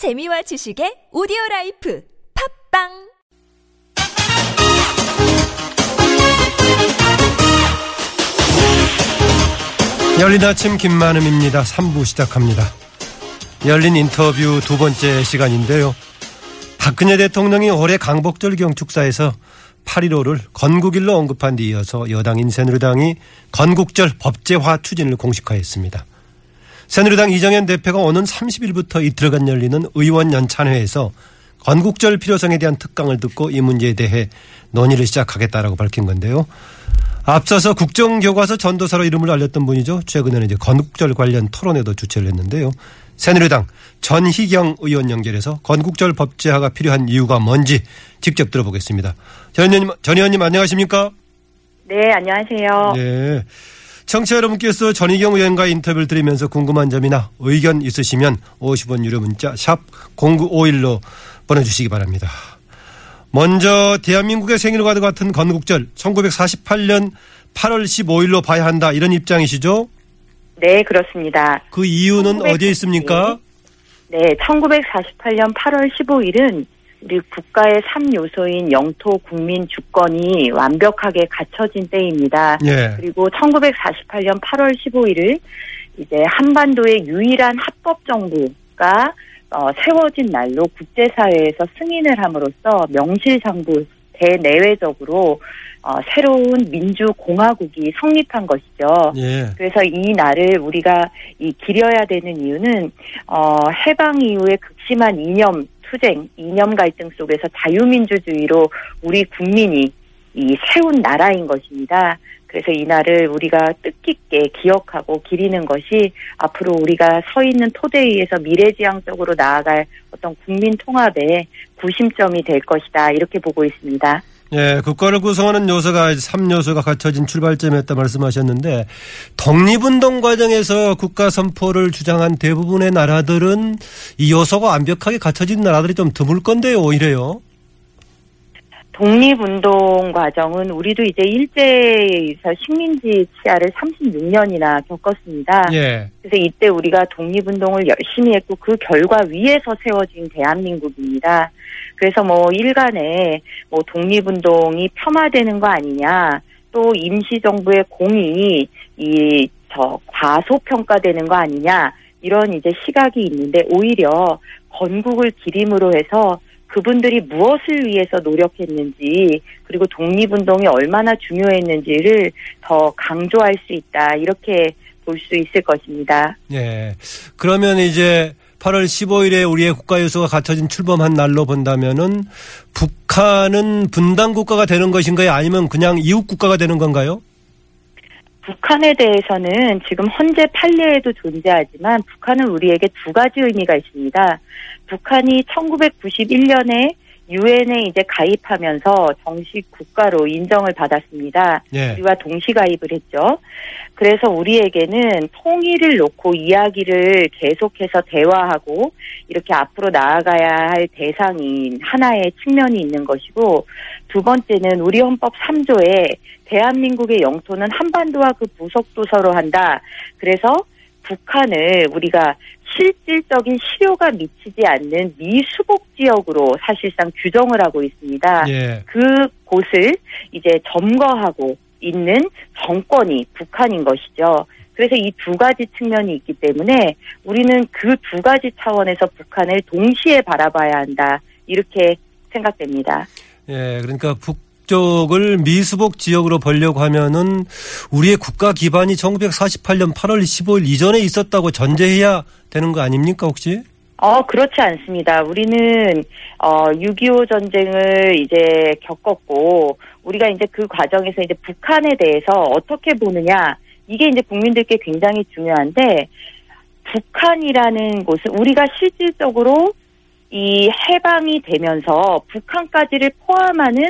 재미와 지식의 오디오 라이프 팟빵 열린 아침 김만흠입니다. 3부 시작합니다. 열린 인터뷰 두 번째 시간인데요. 박근혜 대통령이 올해 광복절 경축사에서 8.15를 건국일로 언급한 뒤 이어서 여당인 새누리당이 건국절 법제화 추진을 공식화했습니다. 새누리당 이정현 대표가 오는 30일부터 이틀간 열리는 의원 연찬회에서 건국절 필요성에 대한 특강을 듣고 이 문제에 대해 논의를 시작하겠다라고 밝힌 건데요. 앞서서 국정교과서 전도사로 이름을 알렸던 분이죠. 최근에는 이제 건국절 관련 토론회도 주최를 했는데요. 새누리당 전희경 의원 연결해서 건국절 법제화가 필요한 이유가 뭔지 직접 들어보겠습니다. 전 의원님, 전 의원님 안녕하십니까? 네, 안녕하세요. 네. 청취자 여러분께서 전희경 의원과 인터뷰를 드리면서 궁금한 점이나 의견 있으시면 50원 유료 문자 샵 0951로 보내주시기 바랍니다. 먼저 대한민국의 생일과 같은 건국절 1948년 8월 15일로 봐야 한다 이런 입장이시죠? 네, 그렇습니다. 그 이유는 1900 어디에 있습니까? 네, 1948년 8월 15일은 우리 국가의 3요소인 영토 국민 주권이 완벽하게 갖춰진 때입니다. 예. 그리고 1948년 8월 15일을 이제 한반도의 유일한 합법 정부가 어, 세워진 날로 국제사회에서 승인을 함으로써 명실상부 대내외적으로 어, 새로운 민주공화국이 성립한 것이죠. 예. 그래서 이 날을 우리가 이 기려야 되는 이유는 어, 해방 이후의 극심한 이념 투쟁, 이념 갈등 속에서 자유민주주의로 우리 국민이 이 세운 나라인 것입니다. 그래서 이 날을 우리가 뜻깊게 기억하고 기리는 것이 앞으로 우리가 서 있는 토대 위에서 미래지향적으로 나아갈 어떤 국민 통합의 구심점이 될 것이다. 이렇게 보고 있습니다. 예, 국가를 구성하는 요소가 3요소가 갖춰진 출발점이었다 말씀하셨는데 독립운동 과정에서 국가 선포를 주장한 대부분의 나라들은 이 요소가 완벽하게 갖춰진 나라들이 좀 드물 건데요, 오히려요. 독립운동 과정은 우리도 이제 일제에서 식민지 치하를 36년이나 겪었습니다. 예. 그래서 이때 우리가 독립운동을 열심히 했고 그 결과 위에서 세워진 대한민국입니다. 그래서 뭐 일간에 뭐 독립운동이 폄하되는 거 아니냐, 또 임시정부의 공이 이 저 과소평가되는 거 아니냐 이런 이제 시각이 있는데 오히려 건국을 기림으로 해서 그분들이 무엇을 위해서 노력했는지 그리고 독립운동이 얼마나 중요했는지를 더 강조할 수 있다 이렇게 볼 수 있을 것입니다. 예. 그러면 이제 8월 15일에 우리의 국가요소가 갖춰진 출범한 날로 본다면은 북한은 분단 국가가 되는 것인가요? 아니면 그냥 이웃 국가가 되는 건가요? 북한에 대해서는 지금 헌재 판례에도 존재하지만 북한은 우리에게 두 가지 의미가 있습니다. 북한이 1991년에 유엔에 이제 가입하면서 정식 국가로 인정을 받았습니다. 예. 우리와 동시 가입을 했죠. 그래서 우리에게는 통일을 놓고 이야기를 계속해서 대화하고 이렇게 앞으로 나아가야 할 대상인 하나의 측면이 있는 것이고 두 번째는 우리 헌법 3조에 대한민국의 영토는 한반도와 그 부속도 서로 한다. 그래서 북한을 우리가 실질적인 실효가 미치지 않는 미수복 지역으로 사실상 규정을 하고 있습니다. 예. 그 곳을 이제 점거하고 있는 정권이 북한인 것이죠. 그래서 이 두 가지 측면이 있기 때문에 우리는 그 두 가지 차원에서 북한을 동시에 바라봐야 한다. 이렇게 생각됩니다. 예, 그러니까 북 쪽을 미수복 지역으로 벌려고 하면은 우리의 국가 기반이 1948년 8월 15일 이전에 있었다고 전제해야 되는 거 아닙니까, 혹시? 어, 그렇지 않습니다. 우리는, 어, 6.25 전쟁을 이제 겪었고, 우리가 이제 그 과정에서 이제 북한에 대해서 어떻게 보느냐, 이게 이제 국민들께 굉장히 중요한데, 북한이라는 곳은 우리가 실질적으로 이 해방이 되면서 북한까지를 포함하는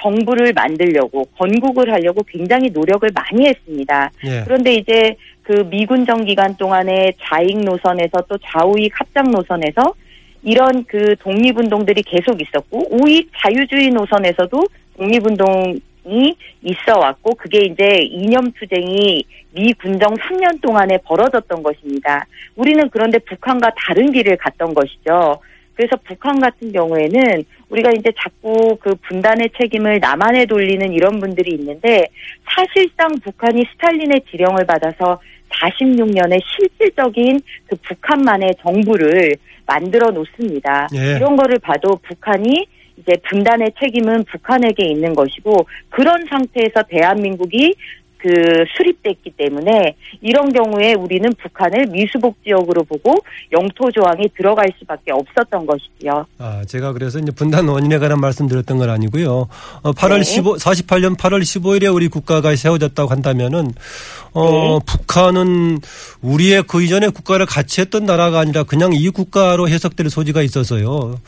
정부를 만들려고 건국을 하려고 굉장히 노력을 많이 했습니다. 예. 그런데 이제 그 미군정 기간 동안에 좌익 노선에서 또 좌우익 합작 노선에서 이런 그 독립운동들이 계속 있었고 우익 자유주의 노선에서도 독립운동이 있어 왔고 그게 이제 이념 투쟁이 미 군정 3년 동안에 벌어졌던 것입니다. 우리는 그런데 북한과 다른 길을 갔던 것이죠. 그래서 북한 같은 경우에는 우리가 이제 자꾸 그 분단의 책임을 남한에 돌리는 이런 분들이 있는데 사실상 북한이 스탈린의 지령을 받아서 46년에 실질적인 그 북한만의 정부를 만들어 놓습니다. 예. 이런 거를 봐도 북한이 이제 분단의 책임은 북한에게 있는 것이고 그런 상태에서 대한민국이 그 수립됐기 때문에 이런 경우에 우리는 북한을 미수복 지역으로 보고 영토 조항이 들어갈 수밖에 없었던 것이지요. 아, 제가 그래서 이제 분단 원인에 관한 말씀드렸던 건 아니고요. 어, 8월 네. 15, 48년 8월 15일에 우리 국가가 세워졌다고 한다면은, 어, 네. 북한은 우리의 그 이전에 국가를 같이 했던 나라가 아니라 그냥 이 국가로 해석될 소지가 있어서요.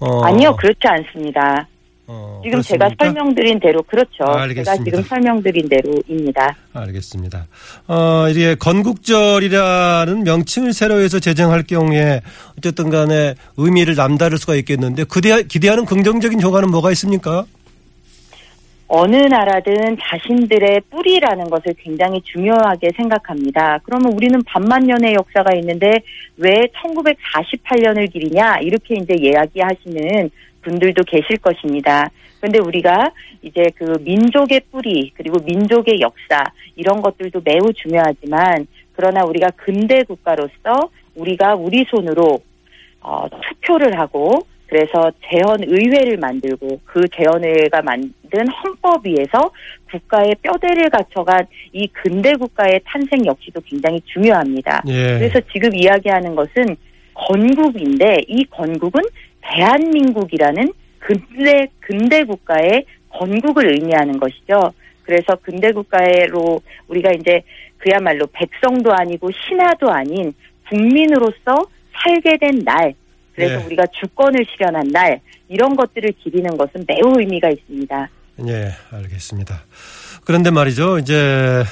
어, 아니요, 그렇지 않습니다. 어, 지금 제가 그렇습니까? 설명드린 대로 그렇죠. 아, 제가 알겠습니다. 지금 설명드린 대로입니다. 알겠습니다. 어, 이게 건국절이라는 명칭을 새로 해서 제정할 경우에 어쨌든 간에 의미를 남다를 수가 있겠는데 그대, 기대하는 긍정적인 효과는 뭐가 있습니까? 어느 나라든 자신들의 뿌리라는 것을 굉장히 중요하게 생각합니다. 그러면 우리는 반만 년의 역사가 있는데 왜 1948년을 기리냐 이렇게 이제 이야기하시는 분들도 계실 것입니다. 그런데 우리가 이제 그 민족의 뿌리 그리고 민족의 역사 이런 것들도 매우 중요하지만 그러나 우리가 근대 국가로서 우리가 우리 손으로 어, 투표를 하고 그래서 재헌의회를 만들고 그 재헌의회가 만든 헌법 위에서 국가의 뼈대를 갖춰간 이 근대 국가의 탄생 역시도 굉장히 중요합니다. 예. 그래서 지금 이야기하는 것은 건국인데 이 건국은 대한민국이라는 근대 근대 국가의 건국을 의미하는 것이죠. 그래서 근대 국가로 우리가 이제 그야말로 백성도 아니고 신하도 아닌 국민으로서 살게 된 날, 그래서 네. 우리가 주권을 실현한 날 이런 것들을 기리는 것은 매우 의미가 있습니다. 예, 알겠습니다. 그런데 말이죠. 이제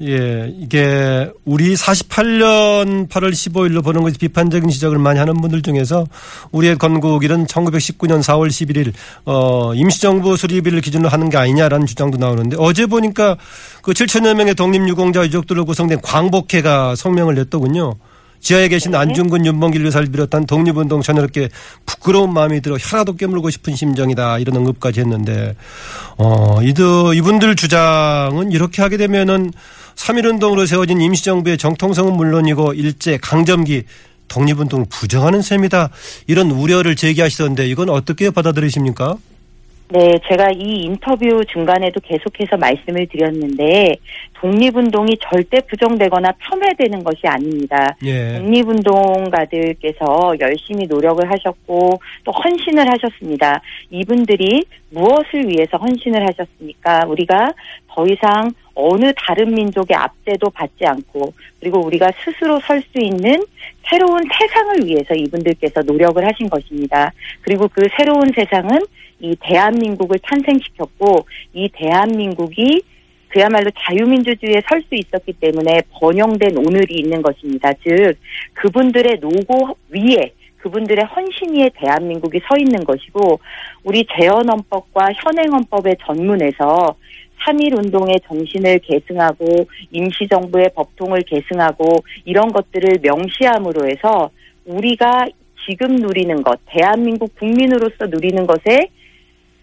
예, 이게 우리 48년 8월 15일로 보는 것이 비판적인 지적을 많이 하는 분들 중에서 우리의 건국일은 1919년 4월 11일 어 임시정부 수립일을 기준으로 하는 게 아니냐라는 주장도 나오는데 어제 보니까 그 7천여 명의 독립유공자 유족들로 구성된 광복회가 성명을 냈더군요. 지하에 계신 네. 안중근 윤봉길 의사를 비롯한 독립운동 전열롭게 부끄러운 마음이 들어 혀라도 깨물고 싶은 심정이다 이런 언급까지 했는데 어 이들 이분들 주장은 이렇게 하게 되면은 3.1운동으로 세워진 임시정부의 정통성은 물론이고 일제 강점기 독립운동을 부정하는 셈이다 이런 우려를 제기하시던데 이건 어떻게 받아들이십니까? 네, 제가 이 인터뷰 중간에도 계속해서 말씀을 드렸는데 독립운동이 절대 부정되거나 폄훼되는 것이 아닙니다. 예. 독립운동가들께서 열심히 노력을 하셨고 또 헌신을 하셨습니다. 이분들이 무엇을 위해서 헌신을 하셨습니까? 우리가 더 이상 어느 다른 민족의 압제도 받지 않고 그리고 우리가 스스로 설 수 있는 새로운 세상을 위해서 이분들께서 노력을 하신 것입니다. 그리고 그 새로운 세상은 이 대한민국을 탄생시켰고 이 대한민국이 그야말로 자유민주주의에 설 수 있었기 때문에 번영된 오늘이 있는 것입니다. 즉 그분들의 노고 위에 그분들의 헌신 위에 대한민국이 서 있는 것이고 우리 재헌헌법과 현행헌법의 전문에서 3.1 운동의 정신을 계승하고 임시정부의 법통을 계승하고 이런 것들을 명시함으로 해서 우리가 지금 누리는 것, 대한민국 국민으로서 누리는 것에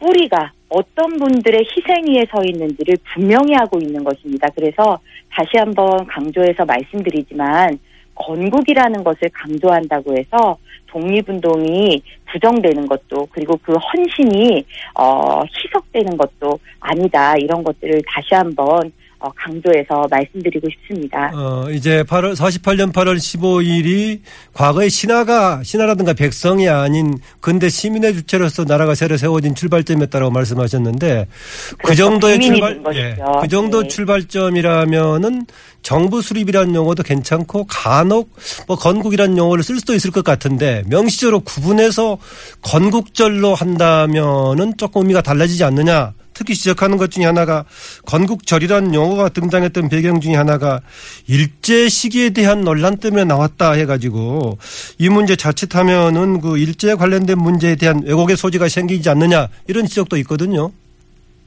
뿌리가 어떤 분들의 희생 위에 서 있는지를 분명히 하고 있는 것입니다. 그래서 다시 한번 강조해서 말씀드리지만 건국이라는 것을 강조한다고 해서 독립운동이 부정되는 것도 그리고 그 헌신이 어, 희석되는 것도 아니다 이런 것들을 다시 한번 어, 강조해서 말씀드리고 싶습니다. 어, 이제 8월, 48년 8월 15일이 과거의 신하가, 신하라든가 백성이 아닌 근대 시민의 주체로서 나라가 새로 세워진 출발점이었다고 말씀하셨는데 그 그렇죠. 정도의 출발. 예, 그 정도 네. 출발점이라면은 정부 수립이라는 용어도 괜찮고 간혹 뭐 건국이라는 용어를 쓸 수도 있을 것 같은데 명시적으로 구분해서 건국절로 한다면은 조금 의미가 달라지지 않느냐. 특히 지적하는 것 중에 하나가 건국절이라는 용어가 등장했던 배경 중에 하나가 일제 시기에 대한 논란 때문에 나왔다 해가지고 이 문제 자칫하면은 그 일제에 관련된 문제에 대한 왜곡의 소지가 생기지 않느냐 이런 지적도 있거든요.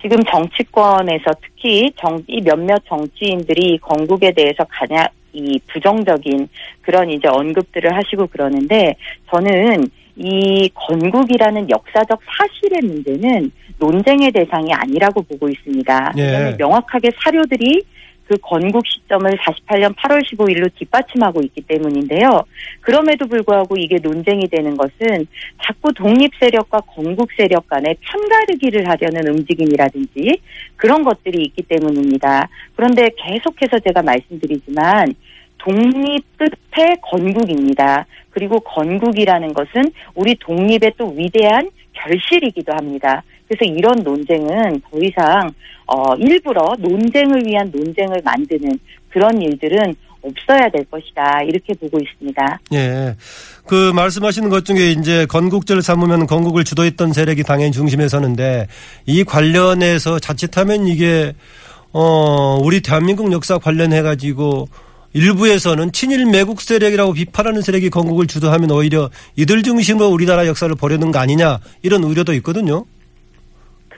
지금 정치권에서 특히 정, 이 몇몇 정치인들이 건국에 대해서 가냐, 이 부정적인 그런 이제 언급들을 하시고 그러는데 저는 이 건국이라는 역사적 사실의 문제는 논쟁의 대상이 아니라고 보고 있습니다. 예. 왜냐하면 명확하게 사료들이 그 건국 시점을 48년 8월 15일로 뒷받침하고 있기 때문인데요. 그럼에도 불구하고 이게 논쟁이 되는 것은 자꾸 독립 세력과 건국 세력 간의 편가르기를 하려는 움직임이라든지 그런 것들이 있기 때문입니다. 그런데 계속해서 제가 말씀드리지만 독립 끝에 건국입니다. 그리고 건국이라는 것은 우리 독립의 또 위대한 결실이기도 합니다. 그래서 이런 논쟁은 더 이상 어 일부러 논쟁을 위한 논쟁을 만드는 그런 일들은 없어야 될 것이다 이렇게 보고 있습니다. 예. 그 말씀하시는 것 중에 이제 건국절 삼으면 건국을 주도했던 세력이 당연히 중심에 서는데 이 관련해서 자칫하면 이게 어 우리 대한민국 역사 관련해 가지고 일부에서는 친일 매국 세력이라고 비판하는 세력이 건국을 주도하면 오히려 이들 중심으로 우리나라 역사를 보려는 거 아니냐 이런 우려도 있거든요.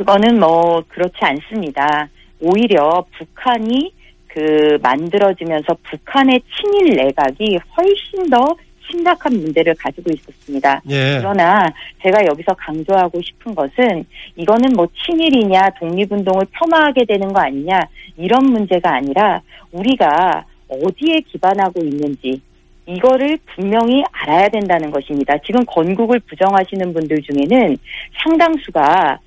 그거는 뭐 그렇지 않습니다. 오히려 북한이 그 만들어지면서 북한의 친일 내각이 훨씬 더 심각한 문제를 가지고 있었습니다. 예. 그러나 제가 여기서 강조하고 싶은 것은 이거는 뭐 친일이냐 독립운동을 폄하하게 되는 거 아니냐 이런 문제가 아니라 우리가 어디에 기반하고 있는지 이거를 분명히 알아야 된다는 것입니다. 지금 건국을 부정하시는 분들 중에는 상당수가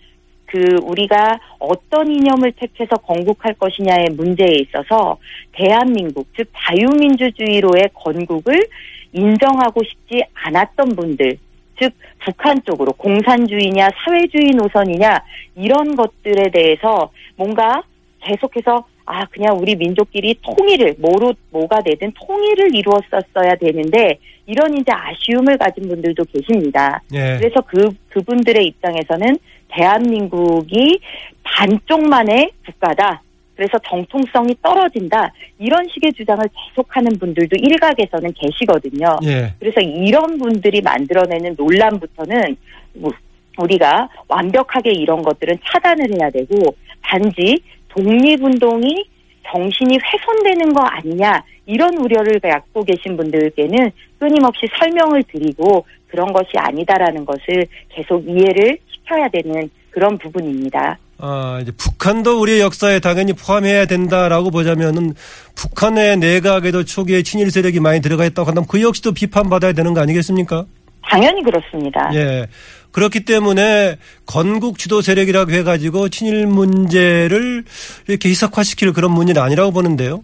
그 우리가 어떤 이념을 택해서 건국할 것이냐의 문제에 있어서 대한민국 즉 자유민주주의로의 건국을 인정하고 싶지 않았던 분들 즉 북한 쪽으로 공산주의냐 사회주의 노선이냐 이런 것들에 대해서 뭔가 계속해서 아 그냥 우리 민족끼리 통일을 뭐로 뭐가 되든 통일을 이루었었어야 되는데 이런 이제 아쉬움을 가진 분들도 계십니다. 예. 그래서 그 그분들의 입장에서는 대한민국이 반쪽만의 국가다. 그래서 정통성이 떨어진다. 이런 식의 주장을 계속하는 분들도 일각에서는 계시거든요. 예. 그래서 이런 분들이 만들어내는 논란부터는 뭐 우리가 완벽하게 이런 것들은 차단을 해야 되고 단지 독립운동이 정신이 훼손되는 거 아니냐 이런 우려를 갖고 계신 분들께는 끊임없이 설명을 드리고 그런 것이 아니다라는 것을 계속 이해를 시켜야 되는 그런 부분입니다. 아, 이제 북한도 우리의 역사에 당연히 포함해야 된다라고 보자면은 북한의 내각에도 초기에 친일 세력이 많이 들어가 있다고 한다면 그 역시도 비판받아야 되는 거 아니겠습니까? 당연히 그렇습니다. 예. 그렇기 때문에 건국 주도 세력이라고 해가지고 친일 문제를 이렇게 희석화시킬 그런 문제는 아니라고 보는데요.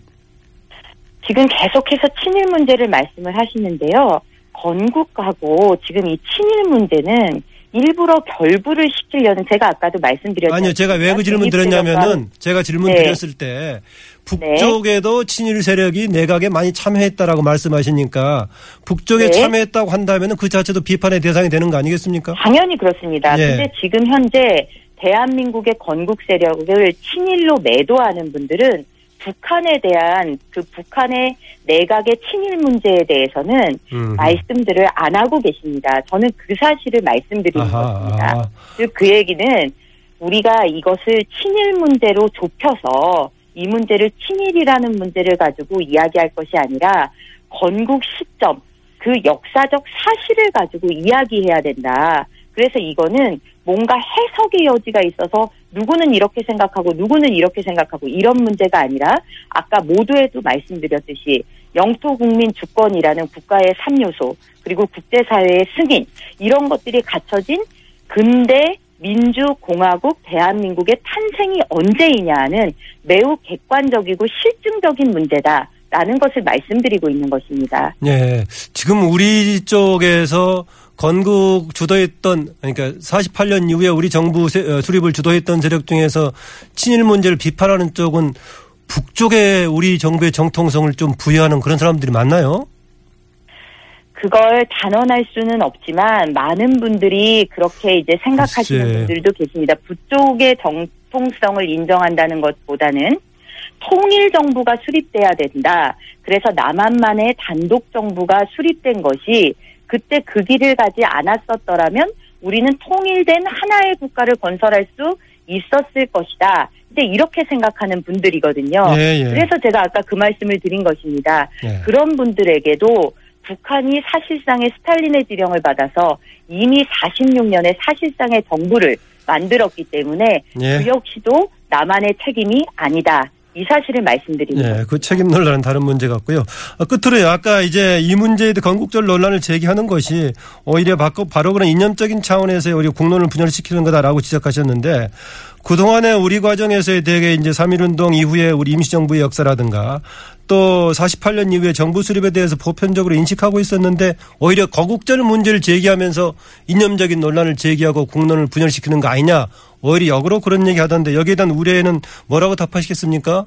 지금 계속해서 친일 문제를 말씀을 하시는데요. 건국하고 지금 이 친일 문제는 일부러 결부를 시키려는 제가 아까도 말씀드렸죠. 아니요, 제가 왜 그 질문 드렸냐면은 제가 질문 네. 드렸을 때 북쪽에도 친일 세력이 내각에 많이 참여했다라고 말씀하시니까 북쪽에 네. 참여했다고 한다면은 그 자체도 비판의 대상이 되는 거 아니겠습니까? 당연히 그렇습니다. 예. 근데 지금 현재 대한민국의 건국 세력을 친일로 매도하는 분들은 북한에 대한 그 북한의 내각의 친일 문제에 대해서는 음. 말씀들을 안 하고 계십니다. 저는 그 사실을 말씀드리는 것입니다. 아하, 즉그 얘기는 우리가 이것을 친일 문제로 좁혀서 이 문제를 친일이라는 문제를 가지고 이야기할 것이 아니라 건국 시점 그 역사적 사실을 가지고 이야기해야 된다. 그래서 이거는 뭔가 해석의 여지가 있어서 누구는 이렇게 생각하고 누구는 이렇게 생각하고 이런 문제가 아니라 아까 모두에도 말씀드렸듯이 영토 국민 주권이라는 국가의 3요소 그리고 국제사회의 승인 이런 것들이 갖춰진 근대 민주공화국 대한민국의 탄생이 언제이냐는 매우 객관적이고 실증적인 문제다 라는 것을 말씀드리고 있는 것입니다. 예. 지금 우리 쪽에서 건국 주도했던 그러니까 48년 이후에 우리 정부 세- 어, 수립을 주도했던 세력 중에서 친일 문제를 비판하는 쪽은 북쪽에 우리 정부의 정통성을 좀 부여하는 그런 사람들이 많나요? 그걸 단언할 수는 없지만 많은 분들이 그렇게 이제 생각하시는 글쎄. 분들도 계십니다. 북쪽의 정통성을 인정한다는 것보다는 통일 정부가 수립돼야 된다. 그래서 남한만의 단독 정부가 수립된 것이 그때 그 길을 가지 않았었더라면 우리는 통일된 하나의 국가를 건설할 수 있었을 것이다. 이제 이렇게 생각하는 분들이거든요. 예, 예. 그래서 제가 아까 그 말씀을 드린 것입니다. 예. 그런 분들에게도 북한이 사실상의 스탈린의 지령을 받아서 이미 46년에 사실상의 정부를 만들었기 때문에 예. 그 역시도 남한의 책임이 아니다. 이 사실을 말씀드립니다. 예, 그 책임 논란은 다른 문제 같고요. 아, 끝으로요. 아까 이제 이 문제에 대해 건국절 논란을 제기하는 것이 오히려 바로, 그런 이념적인 차원에서 우리 국론을 분열시키는 거다라고 지적하셨는데 그동안의 우리 과정에서의 대개 이제 3.1운동 이후에 우리 임시정부의 역사라든가 또 48년 이후에 정부 수립에 대해서 보편적으로 인식하고 있었는데 오히려 거국절 문제를 제기하면서 이념적인 논란을 제기하고 국론을 분열시키는 거 아니냐 오히려 역으로 그런 얘기 하던데 여기에 대한 우려에는 뭐라고 답하시겠습니까?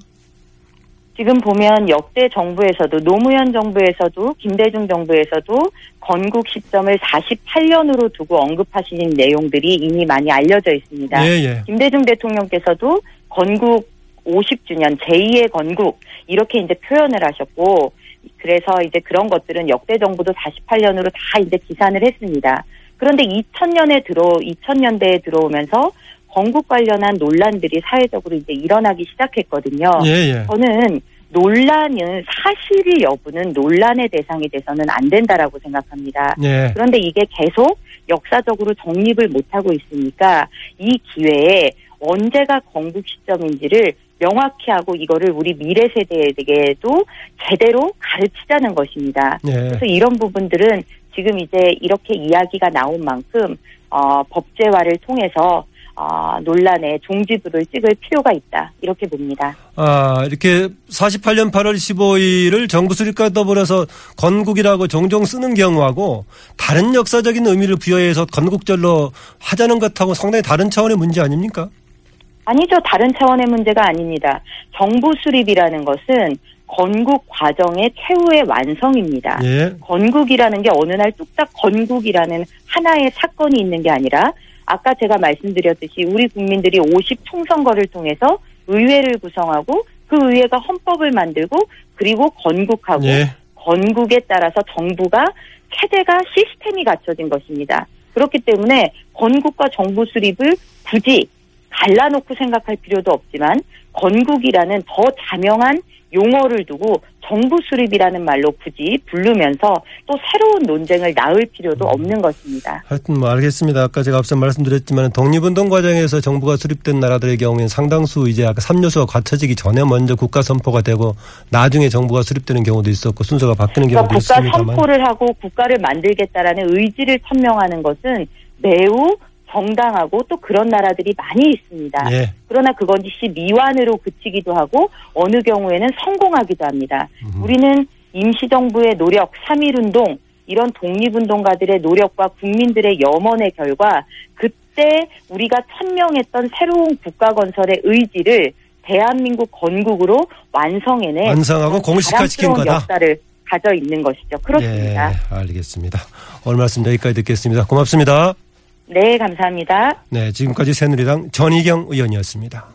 지금 보면 역대 정부에서도 노무현 정부에서도 김대중 정부에서도 건국 시점을 48년으로 두고 언급하시는 내용들이 이미 많이 알려져 있습니다. 예, 예. 김대중 대통령께서도 건국 50주년 제2의 건국 이렇게 이제 표현을 하셨고 그래서 이제 그런 것들은 역대 정부도 48년으로 다 이제 기산을 했습니다. 그런데 2000년에 들어 2000년대에 들어오면서 건국 관련한 논란들이 사회적으로 이제 일어나기 시작했거든요. 예, 예. 저는 논란은 사실 여부는 논란의 대상이 돼서는 안 된다라고 생각합니다. 예. 그런데 이게 계속 역사적으로 정립을 못하고 있으니까 이 기회에 언제가 건국 시점인지를 명확히 하고 이거를 우리 미래 세대에게도 제대로 가르치자는 것입니다. 예. 그래서 이런 부분들은 지금 이제 이렇게 이야기가 나온 만큼 어, 법제화를 통해서 어, 논란의 종지부를 찍을 필요가 있다 이렇게 봅니다. 아, 이렇게 48년 8월 15일을 정부 수립과 더불어서 건국이라고 종종 쓰는 경우하고 다른 역사적인 의미를 부여해서 건국절로 하자는 것하고 상당히 다른 차원의 문제 아닙니까? 아니죠. 다른 차원의 문제가 아닙니다. 정부 수립이라는 것은 건국 과정의 최후의 완성입니다. 예. 건국이라는 게 어느 날 뚝딱 건국이라는 하나의 사건이 있는 게 아니라 아까 제가 말씀드렸듯이 우리 국민들이 50 총선거를 통해서 의회를 구성하고 그 의회가 헌법을 만들고 그리고 건국하고 예. 건국에 따라서 정부가 체제가 시스템이 갖춰진 것입니다. 그렇기 때문에 건국과 정부 수립을 굳이 갈라놓고 생각할 필요도 없지만 건국이라는 더 자명한 용어를 두고 정부 수립이라는 말로 굳이 부르면서 또 새로운 논쟁을 낳을 필요도 없는 것입니다. 하여튼 뭐 알겠습니다. 아까 제가 앞서 말씀드렸지만 독립운동 과정에서 정부가 수립된 나라들의 경우에는 상당수 이제 아까 3요소가 갖춰지기 전에 먼저 국가 선포가 되고 나중에 정부가 수립되는 경우도 있었고 순서가 바뀌는 그러니까 경우도 국가 있습니다만. 선포를 하고 국가를 만들겠다라는 의지를 천명하는 것은 매우 정당하고 또 그런 나라들이 많이 있습니다. 예. 그러나 그것이 미완으로 그치기도 하고 어느 경우에는 성공하기도 합니다. 우리는 임시정부의 노력, 3.1운동, 이런 독립운동가들의 노력과 국민들의 염원의 결과 그때 우리가 천명했던 새로운 국가 건설의 의지를 대한민국 건국으로 완성해내 완성하고 공식화시킨 거다. 역사를 가져 있는 것이죠. 그렇습니다. 예, 알겠습니다. 오늘 말씀 여기까지 듣겠습니다. 고맙습니다. 네, 감사합니다. 네, 지금까지 새누리당 전희경 의원이었습니다.